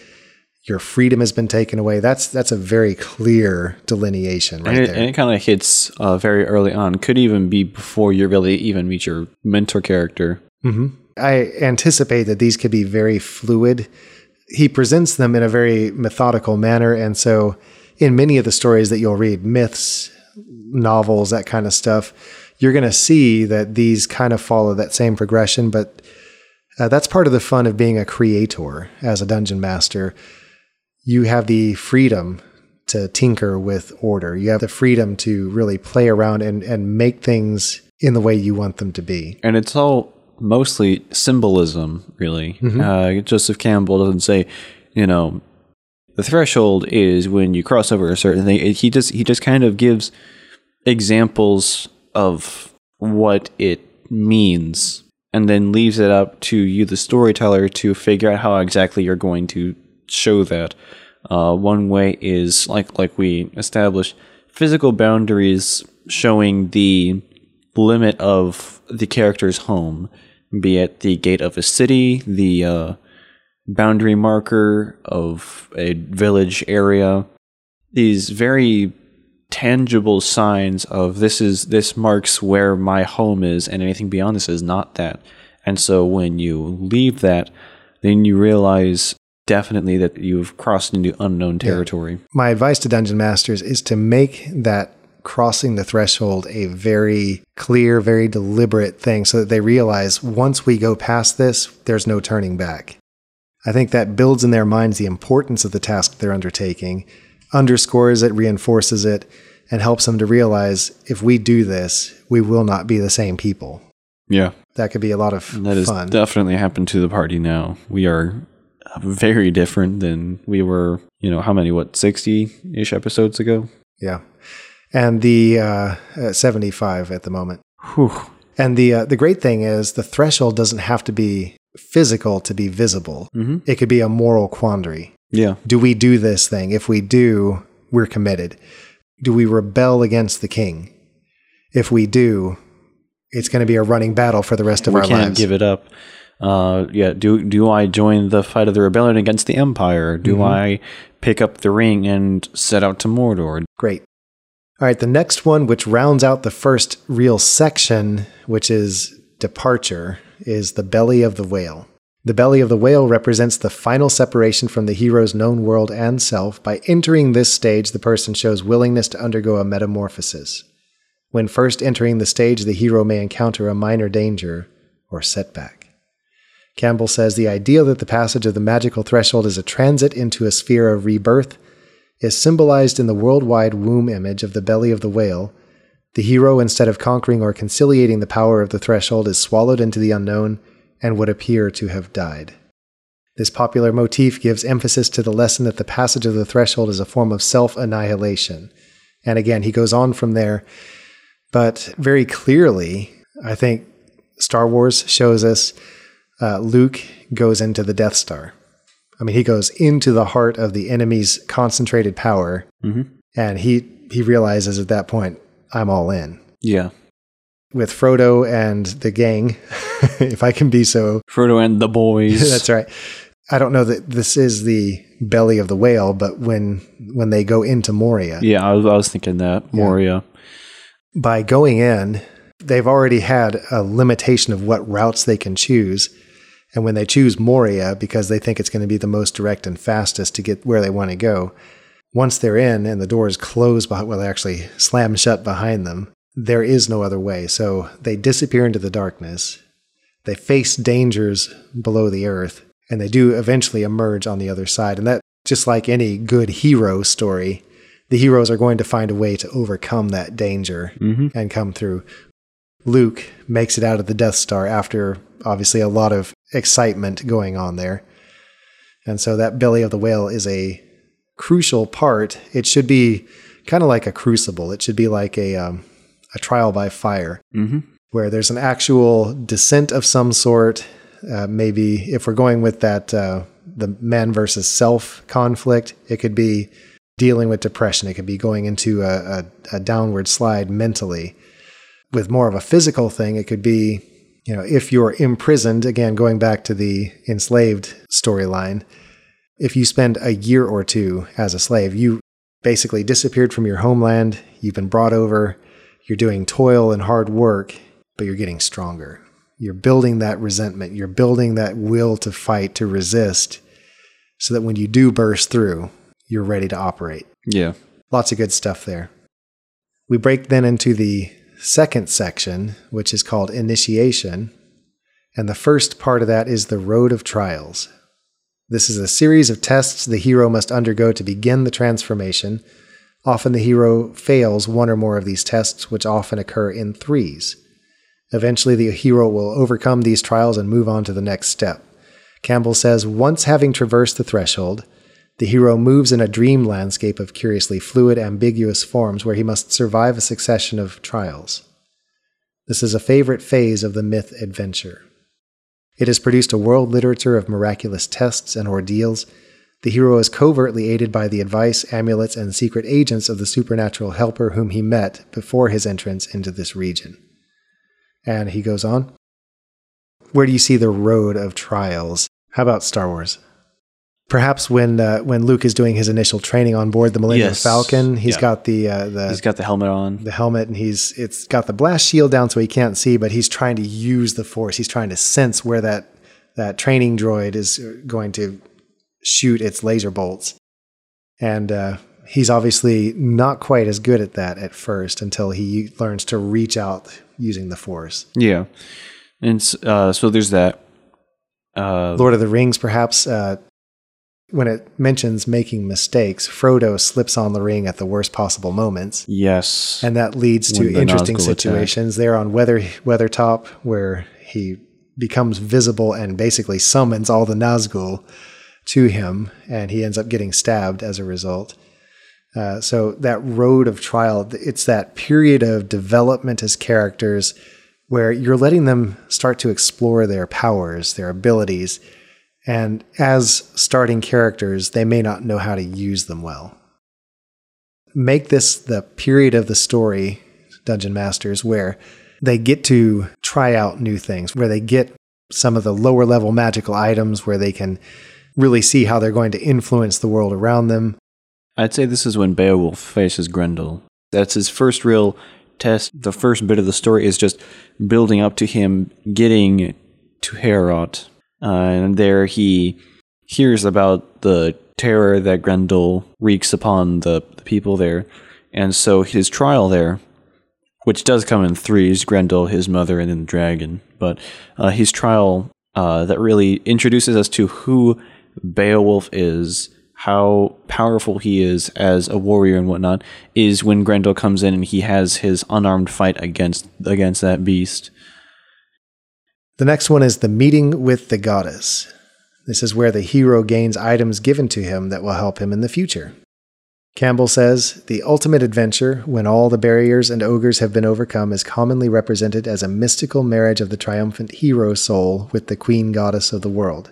Speaker 1: Your freedom has been taken away. That's that's a very clear delineation, right
Speaker 2: and it,
Speaker 1: there.
Speaker 2: And it kind of hits uh, very early on. Could even be before you really even meet your mentor character.
Speaker 1: I anticipate that these could be very fluid. He presents them in a very methodical manner. And so, in many of the stories that you'll read, myths, novels, that kind of stuff, you're going to see that these kind of follow that same progression. But uh, that's part of the fun of being a creator as a dungeon master. You have the freedom to tinker with order, you have the freedom to really play around and, and make things in the way you want them to be.
Speaker 2: And it's all mostly symbolism, really. Uh, Joseph Campbell doesn't say, you know, the threshold is when you cross over a certain thing. It- He just he just kind of gives examples of what it means, and then leaves it up to you, the storyteller, to figure out how exactly you're going to show that. Uh, one way is like like we established physical boundaries showing the limit of the character's home, be it the gate of a city, the uh, boundary marker of a village area. These very tangible signs of this is this marks where my home is, and anything beyond this is not that. And so when you leave that, then you realize definitely that you've crossed into unknown territory.
Speaker 1: my advice to dungeon masters is to make that crossing the threshold a very clear, very deliberate thing so that they realize once we go past this, there's no turning back. I think that builds in their minds the importance of the task they're undertaking, underscores it, reinforces it, and helps them to realize if we do this, we will not be the same people.
Speaker 2: Yeah.
Speaker 1: That could be a lot of
Speaker 2: That has definitely happened to the party now. We are very different than we were, you know, how many, what, 60 ish episodes ago?
Speaker 1: yeah. And the uh, uh, 75 at the moment.
Speaker 2: Whew.
Speaker 1: And the uh, the great thing is the threshold doesn't have to be physical to be visible. It could be a moral quandary.
Speaker 2: Yeah.
Speaker 1: Do we do this thing? If we do, we're committed. Do we rebel against the king? If we do, it's going to be a running battle for the rest of
Speaker 2: we
Speaker 1: our
Speaker 2: can't
Speaker 1: lives.
Speaker 2: give it up. Uh, yeah. Do do I join the fight of the rebellion against the empire? Do
Speaker 1: Mm-hmm.
Speaker 2: I pick up the ring and set out to Mordor?
Speaker 1: Great. All right, the next one, which rounds out the first real section, which is departure, is the belly of the whale. The belly of the whale represents the final separation from the hero's known world and self. By entering this stage, the person shows willingness to undergo a metamorphosis. When first entering the stage, the hero may encounter a minor danger or setback. Campbell says the idea that the passage of the magical threshold is a transit into a sphere of rebirth is symbolized in the worldwide womb image of the belly of the whale. The hero, instead of conquering or conciliating the power of the threshold, is swallowed into the unknown and would appear to have died. This popular motif gives emphasis to the lesson that the passage of the threshold is a form of self annihilation. And again, he goes on from there. But very clearly, I think Star Wars shows us uh, Luke goes into the Death Star. I mean, he goes into the heart of the enemy's concentrated power, mm-hmm. and he he realizes at that point, I'm all in.
Speaker 2: Yeah.
Speaker 1: With Frodo and the gang, <laughs> if I can be so,
Speaker 2: Frodo and the boys. <laughs>
Speaker 1: that's right. I don't know that this is the belly of the whale, but when when they go into Moria,
Speaker 2: yeah, I was, I was thinking that Moria.
Speaker 1: by going in, they've already had a limitation of what routes they can choose. And when they choose Moria because they think it's going to be the most direct and fastest to get where they want to go, once they're in and the doors close, behind, well, they actually slam shut behind them, there is no other way. So they disappear into the darkness. They face dangers below the earth, and they do eventually emerge on the other side. And that, just like any good hero story, the heroes are going to find a way to overcome that danger mm-hmm. and come through. Luke makes it out of the Death Star after obviously a lot of excitement going on there. And so that belly of the whale is a crucial part. It should be kind of like a crucible. It should be like a um, a trial by fire, where there's an actual descent of some sort. Uh, maybe if we're going with that uh, the man versus self conflict, it could be dealing with depression. It could be going into a, a, a downward slide mentally. With more of a physical thing, it could be you know, if you're imprisoned, again, going back to the enslaved storyline, if you spend a year or two as a slave, you basically disappeared from your homeland, you've been brought over, you're doing toil and hard work, but you're getting stronger. You're building that resentment. You're building that will to fight, to resist, so that when you do burst through, you're ready to operate.
Speaker 2: Yeah.
Speaker 1: Lots of good stuff there. We break then into the second section, which is called initiation. And the first part of that is the road of trials. This is a series of tests the hero must undergo to begin the transformation. Often the hero fails one or more of these tests, which often occur in threes. Eventually, the hero will overcome these trials and move on to the next step. Campbell says once having traversed the threshold, the hero moves in a dream landscape of curiously fluid, ambiguous forms where he must survive a succession of trials. This is a favorite phase of the myth adventure. It has produced a world literature of miraculous tests and ordeals. The hero is covertly aided by the advice, amulets, and secret agents of the supernatural helper whom he met before his entrance into this region. And he goes on. Where do you see the road of trials? How about Star Wars? Perhaps when uh, when Luke is doing his initial training on board the Millennium
Speaker 2: Yes.
Speaker 1: Falcon, he's
Speaker 2: Yeah.
Speaker 1: got the uh, the
Speaker 2: He's got the helmet on.
Speaker 1: the helmet and he's it's got the blast shield down so he can't see, but he's trying to use the force. He's trying to sense where that that training droid is going to shoot its laser bolts, and uh, he's obviously not quite as good at that at first until he learns to reach out using the force.
Speaker 2: Yeah. And uh, so there's that. Uh,
Speaker 1: Lord of the Rings, perhaps. When it mentions making mistakes, Frodo slips on the ring at the worst possible moments.
Speaker 2: yes.
Speaker 1: and that leads to interesting
Speaker 2: Nazgul
Speaker 1: situations. They're on Weather Weathertop, where he becomes visible and basically summons all the Nazgul to him, and he ends up getting stabbed as a result. Uh, so that road of trial, it's that period of development as characters where you're letting them start to explore their powers, their abilities, and as starting characters, they may not know how to use them well make this the period of the story, Dungeon Masters, where they get to try out new things, where they get some of the lower level magical items, where they can really see how they're going to influence the world around them.
Speaker 2: I'd say this is when Beowulf faces Grendel. That's his first real test. The first bit of the story is just building up to him getting to Heorot. Uh, and there he hears about the terror that Grendel wreaks upon the, the people there. And so his trial there, which does come in threes Grendel, his mother, and then the dragon. But uh, his trial uh, that really introduces us to who Beowulf is, how powerful he is as a warrior and whatnot, is when Grendel comes in and he has his unarmed fight against against that beast.
Speaker 1: The next one is the meeting with the goddess. This is where the hero gains items given to him that will help him in the future. Campbell says the ultimate adventure, when all the barriers and ogres have been overcome, is commonly represented as a mystical marriage of the triumphant hero soul with the queen goddess of the world.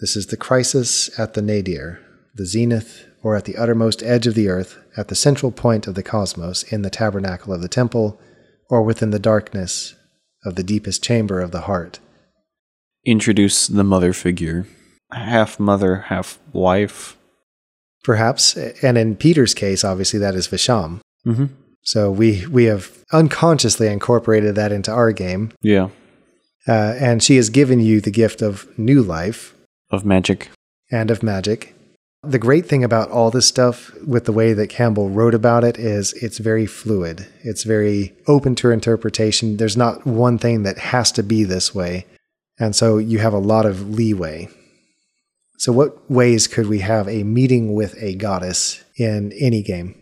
Speaker 1: This is the crisis at the nadir, the zenith, or at the uttermost edge of the earth, at the central point of the cosmos, in the tabernacle of the temple, or within the darkness of the deepest chamber of the heart.
Speaker 2: Introduce the mother figure, half mother, half wife.
Speaker 1: Perhaps, and in Peter's case, obviously that is Visham.
Speaker 2: Mm-hmm.
Speaker 1: So we we have unconsciously incorporated that into our game,
Speaker 2: Yeah,
Speaker 1: uh, and she has given you the gift of new life
Speaker 2: of magic.
Speaker 1: and of magic. The great thing about all this stuff, with the way that Campbell wrote about it, is it's very fluid. It's very open to interpretation. There's not one thing that has to be this way, and so you have a lot of leeway. So, what ways could we have a meeting with a goddess in any game?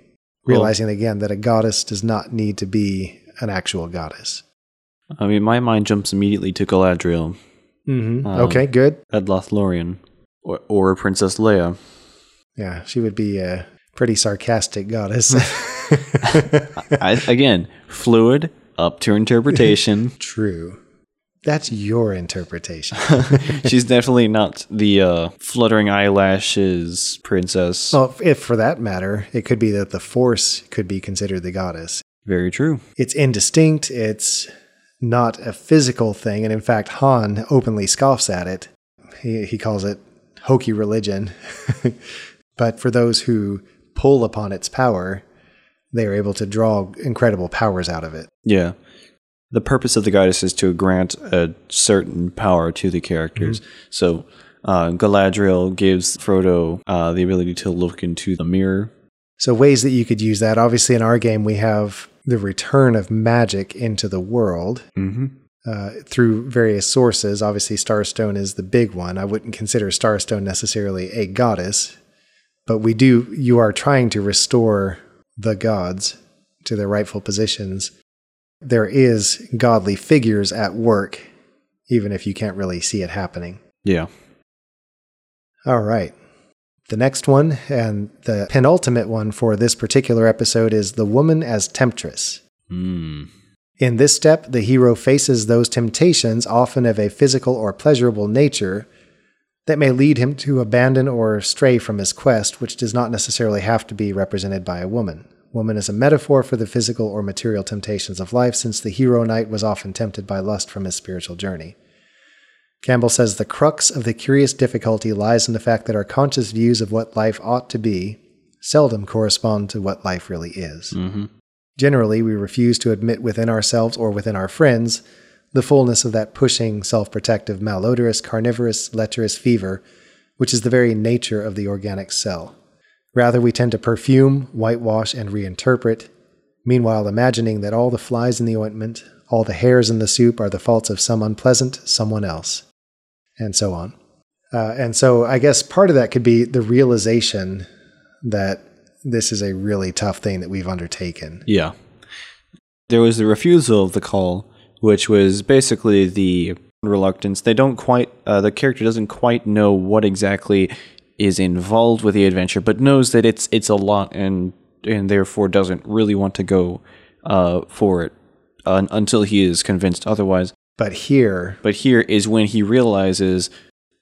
Speaker 2: Well-
Speaker 1: Realizing again that a goddess does not need to be an actual goddess.
Speaker 2: I mean, my mind jumps immediately to Galadriel,
Speaker 1: Mm-hmm.
Speaker 2: Um,
Speaker 1: okay, good.
Speaker 2: at Lothlorien, or, or Princess Leia.
Speaker 1: Yeah, she would be a pretty sarcastic goddess. <laughs>
Speaker 2: I, again, fluid, up to interpretation. <laughs>
Speaker 1: True. That's your interpretation. <laughs>
Speaker 2: She's definitely not the uh, fluttering eyelashes princess.
Speaker 1: well, if for that matter, it could be that the Force could be considered the goddess.
Speaker 2: Very true.
Speaker 1: It's indistinct, it's not a physical thing, and in fact, Han openly scoffs at it. He, he calls it hokey religion. But for those who pull upon its power, they are able to draw incredible powers out of it.
Speaker 2: Yeah. the purpose of the goddess is to grant a certain power to the characters. So uh, Galadriel gives Frodo uh, the ability to look into the mirror.
Speaker 1: So, ways that you could use that. Obviously, in our game, we have the return of magic into the world
Speaker 2: Mm-hmm.
Speaker 1: uh, through various sources. Obviously, Starstone is the big one. I wouldn't consider Starstone necessarily a goddess, but we do, you are trying to restore the gods to their rightful positions. There is godly figures at work, even if you can't really see it happening.
Speaker 2: Yeah.
Speaker 1: All right. The next one, and the penultimate one for this particular episode, is The Woman as Temptress.
Speaker 2: Mm.
Speaker 1: In this step, the hero faces those temptations, often of a physical or pleasurable nature, that may lead him to abandon or stray from his quest, which does not necessarily have to be represented by a woman. Woman is a metaphor for the physical or material temptations of life, since the hero knight was often tempted by lust from his spiritual journey. Campbell says the crux of the curious difficulty lies in the fact that our conscious views of what life ought to be seldom correspond to what life really is.
Speaker 2: Mm-hmm.
Speaker 1: Generally, we refuse to admit within ourselves or within our friends the fullness of that pushing, self protective, malodorous, carnivorous, lecherous fever, which is the very nature of the organic cell. Rather, we tend to perfume, whitewash, and reinterpret, meanwhile, imagining that all the flies in the ointment, all the hairs in the soup are the faults of some unpleasant someone else, and so on. Uh, and so, I guess part of that could be the realization that this is a really tough thing that we've undertaken.
Speaker 2: Yeah. There was the refusal of the call, which was basically the reluctance. They don't quite, uh, the character doesn't quite know what exactly is involved with the adventure, but knows that it's it's a lot and and therefore doesn't really want to go uh, for it uh, until he is convinced otherwise.
Speaker 1: But here,
Speaker 2: But here is when he realizes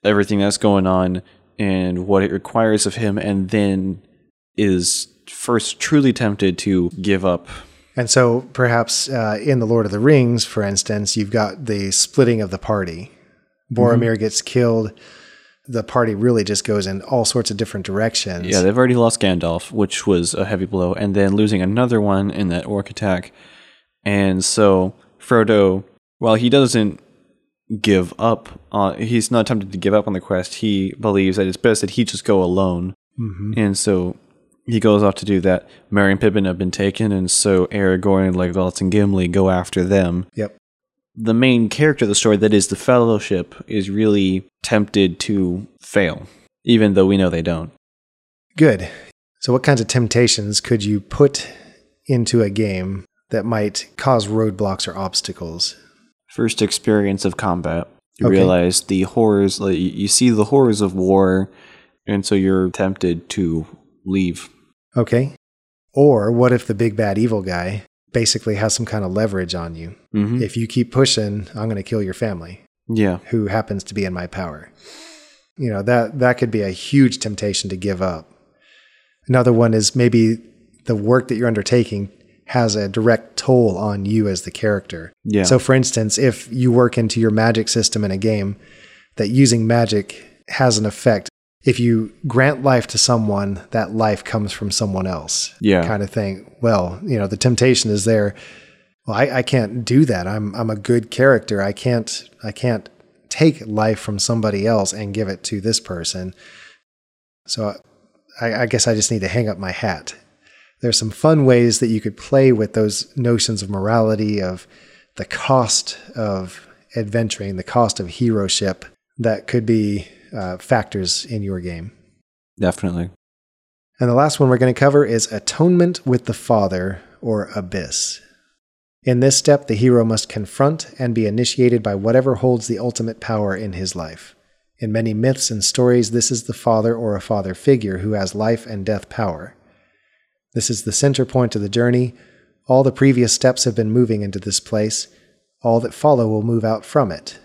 Speaker 2: everything that's going on and what it requires of him, and then is first truly tempted to give up.
Speaker 1: And so perhaps uh, in The Lord of the Rings, for instance, you've got the splitting of the party. Boromir gets killed. The party really just goes in all sorts of different directions.
Speaker 2: Yeah, they've already lost Gandalf, which was a heavy blow, and then losing another one in that orc attack. And so Frodo, while he doesn't give up, on, he's not tempted to give up on the quest. He believes that it's best that he just go alone, and so he goes off to do that. Merry and Pippin have been taken, and so Aragorn, Legolas, and Gimli go after them.
Speaker 1: Yep.
Speaker 2: The main character of the story, that is the Fellowship, is really tempted to fail, even though we know they don't.
Speaker 1: Good. So, what kinds of temptations could you put into a game that might cause roadblocks or obstacles?
Speaker 2: first experience of combat. You
Speaker 1: Okay.
Speaker 2: realize the horrors, like you- you see the horrors of war, and so you're tempted to leave.
Speaker 1: Okay. Or what if the big bad evil guy basically has some kind of leverage on you?
Speaker 2: Mm-hmm.
Speaker 1: If you keep pushing, I'm going to kill your family.
Speaker 2: Yeah,
Speaker 1: who happens to be in my power. You know, that that could be a huge temptation to give up. Another one is maybe the work that you're undertaking has a direct toll on you as the character.
Speaker 2: Yeah.
Speaker 1: So for instance, if you work into your magic system in a game that using magic has an effect, if you grant life to someone, that life comes from someone else.
Speaker 2: Yeah.
Speaker 1: Kind of thing. Well, you know, the temptation is there well, I, I can't do that. I'm I'm a good character. I can't I can't take life from somebody else and give it to this person. So I, I guess I just need to hang up my hat. There's some fun ways that you could play with those notions of morality, of the cost of adventuring, the cost of heroship that could be uh, factors in your game.
Speaker 2: definitely.
Speaker 1: And the last one we're going to cover is Atonement with the Father, or Abyss. In this step, the hero must confront and be initiated by whatever holds the ultimate power in his life. In many myths and stories, this is the father or a father figure who has life and death power. This is the center point of the journey. All the previous steps have been moving into this place. All that follow will move out from it.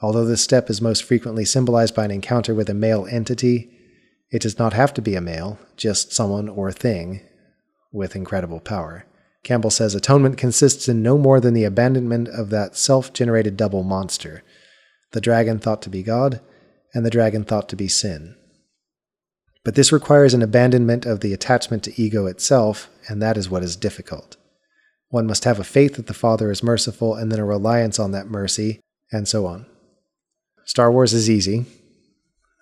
Speaker 1: Although this step is most frequently symbolized by an encounter with a male entity, it does not have to be a male, just someone or thing with incredible power. Campbell says atonement consists in no more than the abandonment of that self generated double monster the dragon thought to be God, and the dragon thought to be sin. But this requires an abandonment of the attachment to ego itself, and that is what is difficult. One must have a faith that the Father is merciful and then a reliance on that mercy, and so on. Star Wars is easy.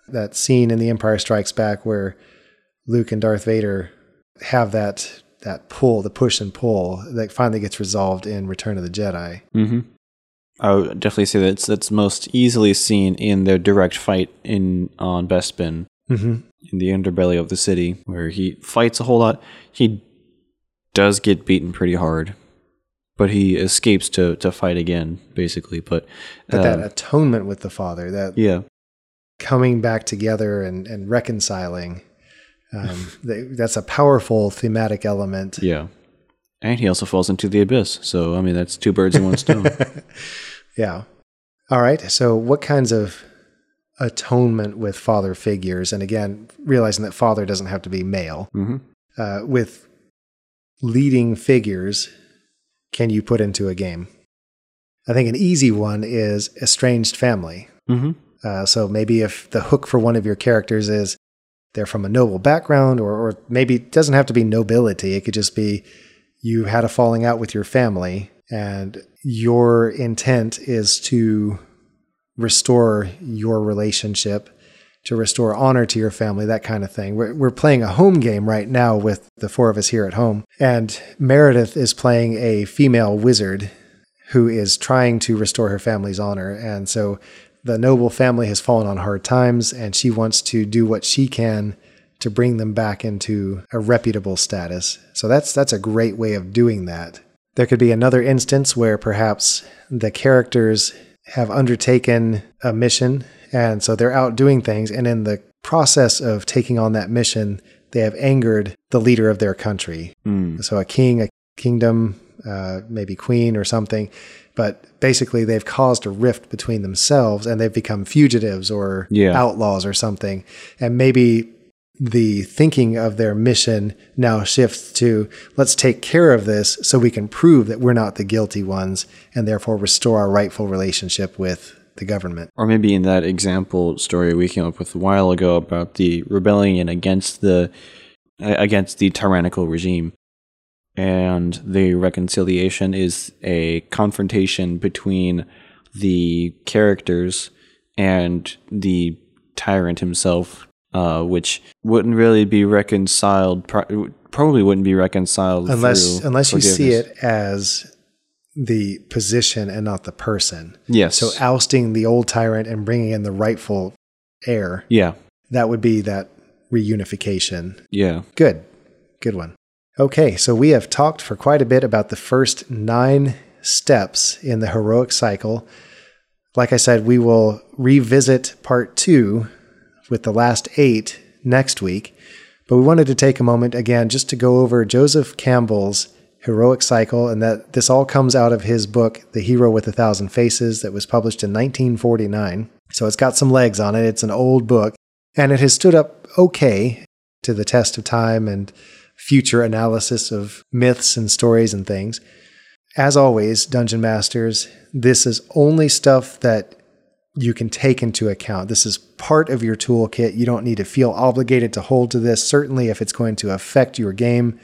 Speaker 1: That scene in The Empire Strikes Back where Luke and Darth Vader have that that pull, the push and pull that finally gets resolved in Return of the Jedi.
Speaker 2: Mm-hmm. I would definitely say that's that's most easily seen in their direct fight in on Bespin
Speaker 1: Mm-hmm.
Speaker 2: in the underbelly of the city, where he fights a whole lot. He does get beaten pretty hard, but he escapes to to fight again, basically. But,
Speaker 1: But
Speaker 2: uh,
Speaker 1: that atonement with the Father, that
Speaker 2: yeah,
Speaker 1: coming back together and, and reconciling, um, <laughs> th- that's a powerful thematic element.
Speaker 2: yeah, and he also falls into the abyss. So I mean, that's two birds in one stone. <laughs>
Speaker 1: Yeah. All right. So, what kinds of atonement with father figures? And again, realizing that father doesn't have to be male.
Speaker 2: hmm
Speaker 1: Uh, with leading figures, can you put into a game? I think an easy one is estranged family.
Speaker 2: hmm
Speaker 1: Uh, so maybe if the hook for one of your characters is they're from a noble background, or, or maybe it doesn't have to be nobility, it could just be you had a falling out with your family, and your intent is to restore your relationship, to restore honor to your family, that kind of thing. We're, we're playing a home game right now with the four of us here at home, and Meredith is playing a female wizard who is trying to restore her family's honor. And so the noble family has fallen on hard times, and she wants to do what she can to bring them back into a reputable status. So that's that's a great way of doing that. There could be another instance where perhaps the characters have undertaken a mission, and so they're out doing things, and in the process of taking on that mission, they have angered the leader of their country.
Speaker 2: Mm.
Speaker 1: So a king, a kingdom, uh, maybe queen or something. But basically, they've caused a rift between themselves and they've become fugitives or
Speaker 2: Yeah.
Speaker 1: outlaws or something. And maybe the thinking of their mission now shifts to let's take care of this so we can prove that we're not the guilty ones and therefore restore our rightful relationship with the government.
Speaker 2: Or maybe in that example story we came up with a while ago about the rebellion against the against the tyrannical regime. And the reconciliation is a confrontation between the characters and the tyrant himself, uh, which wouldn't really be reconciled. Pro- probably wouldn't be reconciled
Speaker 1: Unless unless you see it as the position and not the person.
Speaker 2: Yes.
Speaker 1: So ousting the old tyrant and bringing in the rightful heir,
Speaker 2: yeah.
Speaker 1: that would be that reunification.
Speaker 2: Yeah.
Speaker 1: Good. Good one. Okay, so we have talked for quite a bit about the first nine steps in the heroic cycle. Like I said, we will revisit part two with the last eight next week. But we wanted to take a moment again just to go over Joseph Campbell's heroic cycle, and that this all comes out of his book, The Hero with a Thousand Faces, that was published in 1949. So it's got some legs on it. It's an old book, and it has stood up okay to the test of time and future analysis of myths and stories and things. As always, Dungeon Masters, this is only stuff that you can take into account. This is part of your toolkit. You don't need to feel obligated to hold to this. Certainly, if it's going to affect your game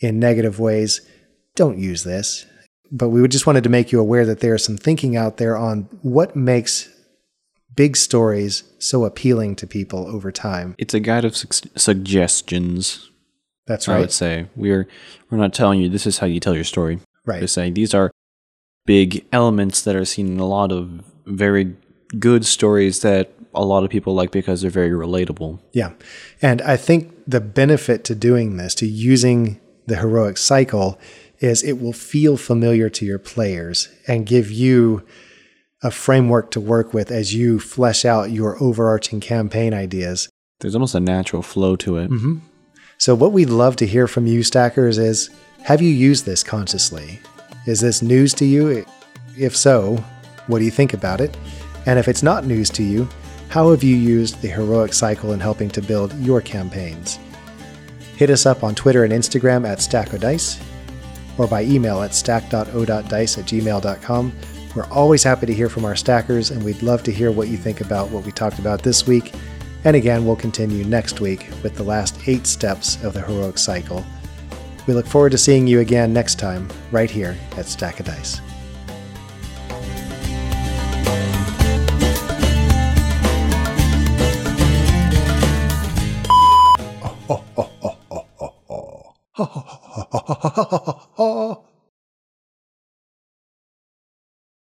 Speaker 1: in negative ways, don't use this. But we just wanted to make you aware that there is some thinking out there on what makes big stories so appealing to people over time.
Speaker 2: It's a guide of su- suggestions.
Speaker 1: That's right.
Speaker 2: I would say we're we're not telling you this is how you tell your story.
Speaker 1: Right.
Speaker 2: We're saying these are big elements that are seen in a lot of very good stories that a lot of people like because they're very relatable.
Speaker 1: Yeah. And I think the benefit to doing this, to using the heroic cycle, is it will feel familiar to your players and give you a framework to work with as you flesh out your overarching campaign ideas.
Speaker 2: There's almost a natural flow to it. Mm-hmm.
Speaker 1: So, what we'd love to hear from you, stackers, is have you used this consciously? Is this news to you? If so, what do you think about it? And if it's not news to you, how have you used the heroic cycle in helping to build your campaigns? Hit us up on Twitter and Instagram at Stack StackOdice or by email at stack.o.dice at gmail.com. We're always happy to hear from our stackers, and we'd love to hear what you think about what we talked about this week. And again, we'll continue next week with the last eight steps of the heroic cycle. We look forward to seeing you again next time, right here at Stack of Dice. <laughs>